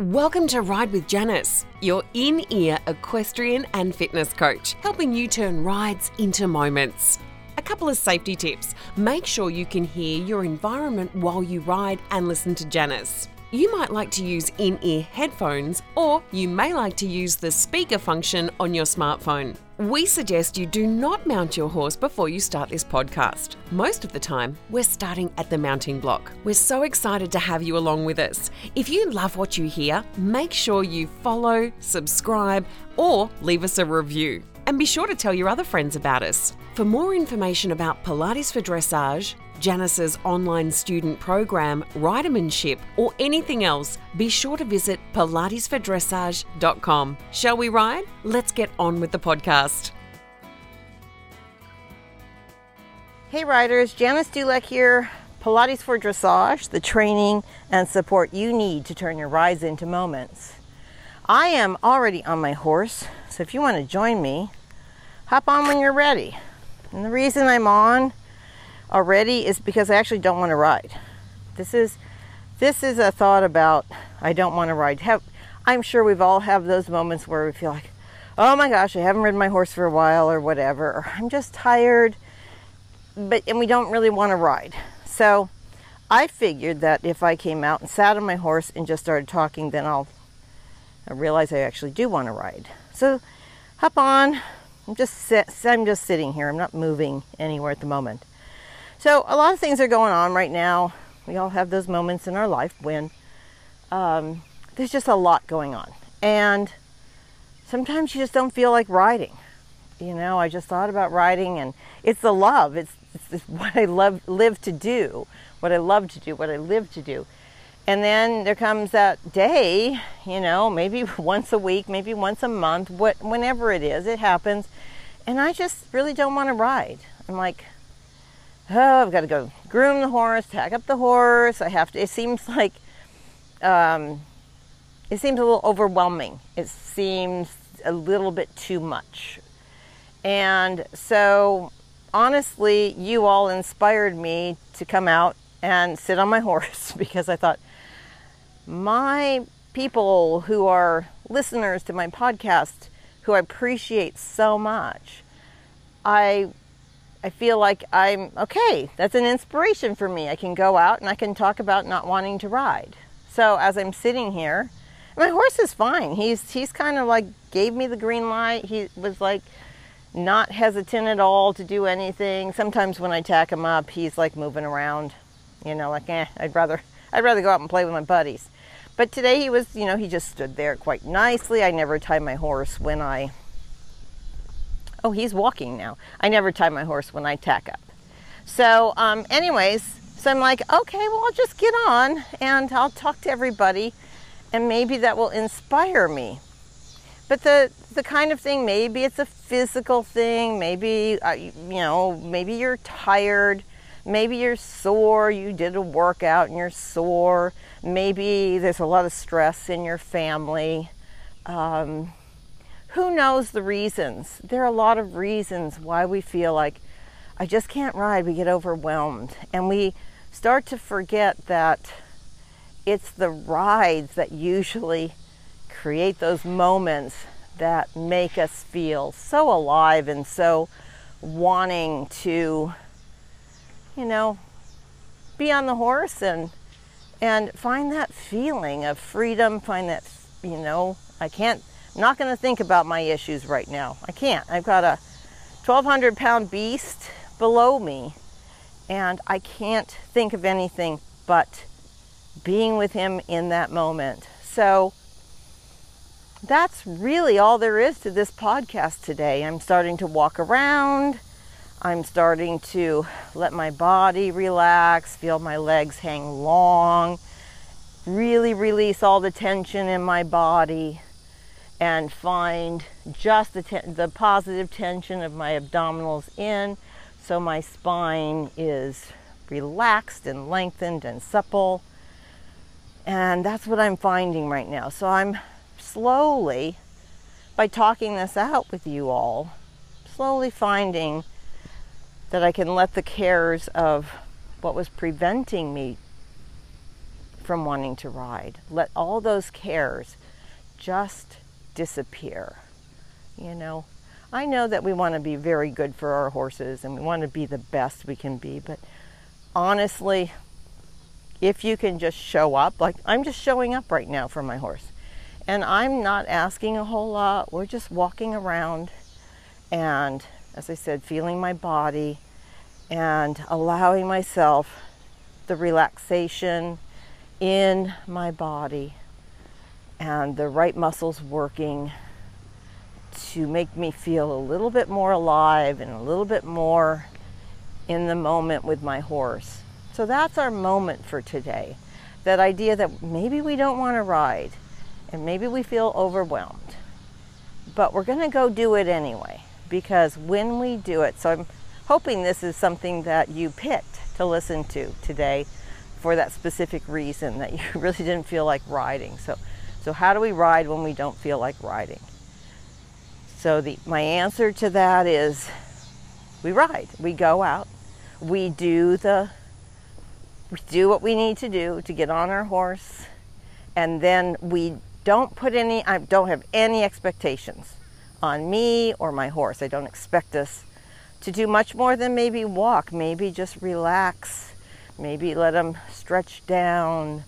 Welcome to Ride with Janice, your in ear equestrian and fitness coach, helping you turn rides into moments. A couple of safety tips make sure you can hear your environment while you ride and listen to Janice. You might like to use in ear headphones, or you may like to use the speaker function on your smartphone. We suggest you do not mount your horse before you start this podcast. Most of the time, we're starting at the mounting block. We're so excited to have you along with us. If you love what you hear, make sure you follow, subscribe, or leave us a review. And be sure to tell your other friends about us. For more information about Pilates for Dressage, Janice's online student program, Ridermanship, or anything else, be sure to visit pilatesfordressage.com. Shall we ride? Let's get on with the podcast. Hey riders, Janice Dulak here. Pilates for Dressage, the training and support you need to turn your rides into moments. I am already on my horse, so if you want to join me, hop on when you're ready. And the reason I'm on already is because I actually don't want to ride. This is this is a thought about I don't want to ride. Have, I'm sure we've all have those moments where we feel like, oh my gosh, I haven't ridden my horse for a while or whatever, or I'm just tired, but and we don't really want to ride. So I figured that if I came out and sat on my horse and just started talking, then I'll I realize I actually do want to ride. So hop on. I'm just sit, I'm just sitting here. I'm not moving anywhere at the moment. So a lot of things are going on right now. We all have those moments in our life when um, there's just a lot going on, and sometimes you just don't feel like riding. You know, I just thought about riding, and it's the love. It's, it's what I love live to do, what I love to do, what I live to do. And then there comes that day, you know, maybe once a week, maybe once a month, what, whenever it is, it happens. And I just really don't want to ride. I'm like, oh, I've got to go groom the horse, tack up the horse. I have to. It seems like um, it seems a little overwhelming. It seems a little bit too much. And so, honestly, you all inspired me to come out and sit on my horse because I thought my people who are listeners to my podcast, who I appreciate so much, I I feel like I'm okay. That's an inspiration for me. I can go out and I can talk about not wanting to ride. So as I'm sitting here, my horse is fine. He's he's kind of like gave me the green light. He was like not hesitant at all to do anything. Sometimes when I tack him up, he's like moving around, you know, like eh, I'd rather I'd rather go out and play with my buddies. But today he was, you know, he just stood there quite nicely. I never tie my horse when I Oh, he's walking now. I never tie my horse when I tack up. So, um, anyways, so I'm like, okay, well, I'll just get on and I'll talk to everybody, and maybe that will inspire me. But the the kind of thing, maybe it's a physical thing. Maybe uh, you know, maybe you're tired. Maybe you're sore. You did a workout and you're sore. Maybe there's a lot of stress in your family. Um, who knows the reasons? There are a lot of reasons why we feel like I just can't ride. We get overwhelmed and we start to forget that it's the rides that usually create those moments that make us feel so alive and so wanting to you know be on the horse and and find that feeling of freedom find that you know I can't I'm not going to think about my issues right now. I can't. I've got a 1,200 pound beast below me, and I can't think of anything but being with him in that moment. So that's really all there is to this podcast today. I'm starting to walk around. I'm starting to let my body relax, feel my legs hang long, really release all the tension in my body and find just the, the positive tension of my abdominals in so my spine is relaxed and lengthened and supple. And that's what I'm finding right now. So I'm slowly, by talking this out with you all, slowly finding that I can let the cares of what was preventing me from wanting to ride. Let all those cares just disappear. You know, I know that we want to be very good for our horses and we want to be the best we can be, but honestly, if you can just show up, like I'm just showing up right now for my horse, and I'm not asking a whole lot, we're just walking around and, as I said, feeling my body and allowing myself the relaxation in my body and the right muscles working to make me feel a little bit more alive and a little bit more in the moment with my horse. So that's our moment for today. That idea that maybe we don't want to ride and maybe we feel overwhelmed, but we're going to go do it anyway because when we do it, so I'm hoping this is something that you picked to listen to today for that specific reason that you really didn't feel like riding. So, so how do we ride when we don't feel like riding? So the my answer to that is we ride. We go out. We do the we do what we need to do to get on our horse and then we don't put any I don't have any expectations on me or my horse. I don't expect us to do much more than maybe walk, maybe just relax, maybe let them stretch down,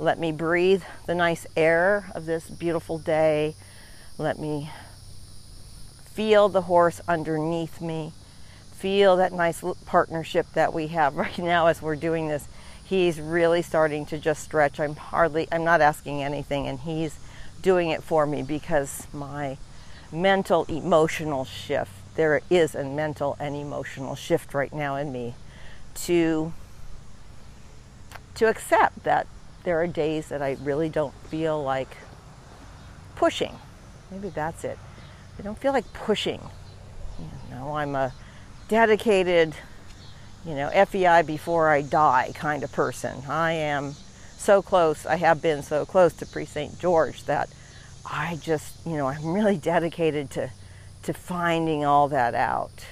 let me breathe the nice air of this beautiful day, let me feel the horse underneath me, feel that nice partnership that we have right now as we're doing this. He's really starting to just stretch. I'm hardly, I'm not asking anything, and he's doing it for me because my mental emotional shift. There is a mental and emotional shift right now in me to to accept that there are days that I really don't feel like pushing. Maybe that's it. I don't feel like pushing. You know, I'm a dedicated, you know, FEI before I die kind of person. I am so close, I have been so close to Prix St. Georges that I just, you know, I'm really dedicated to, to finding all that out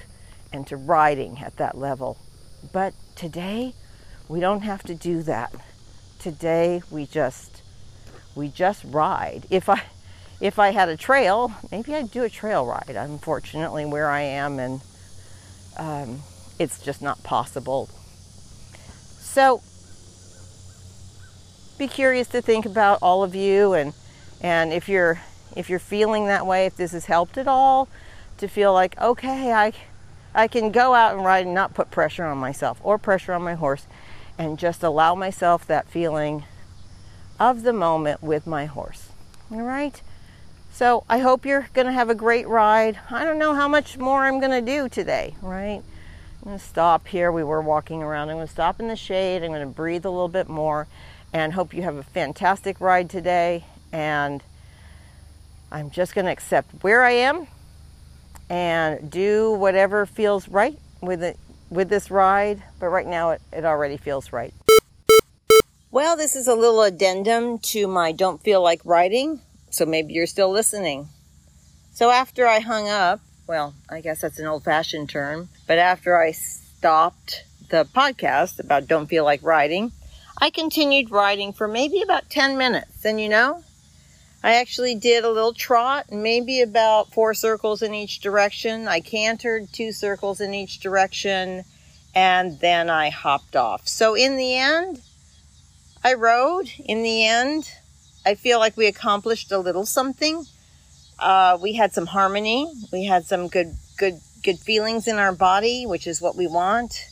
and to writing at that level. But today, we don't have to do that. Today, we just, we just ride. If I, if I had a trail, maybe I'd do a trail ride. Unfortunately, where I am, and um, it's just not possible. So, be curious to think about all of you and and if you're if you're feeling that way, if this has helped at all, to feel like okay, I I can go out and ride and not put pressure on myself or pressure on my horse and just allow myself that feeling of the moment with my horse. All right? So I hope you're going to have a great ride. I don't know how much more I'm going to do today, right? I'm going to stop here. We were walking around. I'm going to stop in the shade. I'm going to breathe a little bit more and hope you have a fantastic ride today and I'm just going to accept where I am and do whatever feels right with it with this ride. But right now, it, it already feels right. Well, this is a little addendum to my don't feel like riding, so maybe you're still listening. So after I hung up, well, I guess that's an old fashioned term, but after I stopped the podcast about don't feel like riding, I continued riding for maybe about 10 minutes. And you know, I actually did a little trot, maybe about four circles in each direction. I cantered two circles in each direction, and then I hopped off. So in the end, I rode. In the end, I feel like we accomplished a little something. Uh, we had some harmony. We had some good, good, good feelings in our body, which is what we want.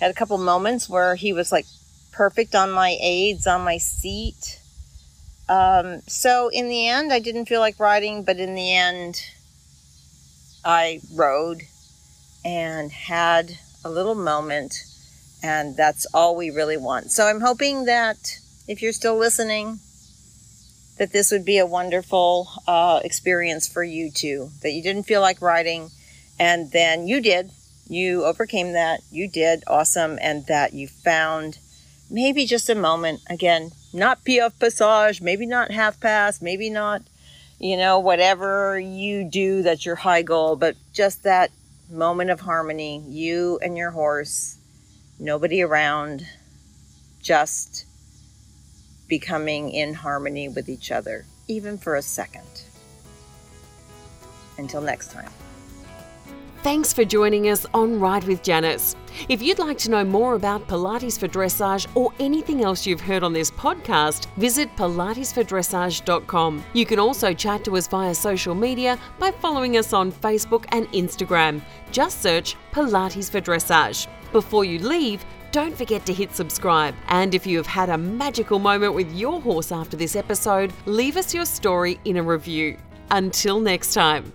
Had a couple moments where he was like perfect on my aids on my seat um, so in the end, I didn't feel like riding, but in the end, I rode and had a little moment, and that's all we really want. So I'm hoping that if you're still listening, that this would be a wonderful uh, experience for you too. That you didn't feel like riding, and then you did. You overcame that. You did awesome, and that you found maybe just a moment again not piaffe passage, maybe not half pass, maybe not, you know, whatever you do that's your high goal, but just that moment of harmony, you and your horse, nobody around, just becoming in harmony with each other, even for a second. Until next time. Thanks for joining us on Ride with Janice. If you'd like to know more about Pilates for Dressage or anything else you've heard on this podcast, visit pilatesfordressage.com. You can also chat to us via social media by following us on Facebook and Instagram. Just search Pilates for Dressage. Before you leave, don't forget to hit subscribe. And if you have had a magical moment with your horse after this episode, leave us your story in a review. Until next time.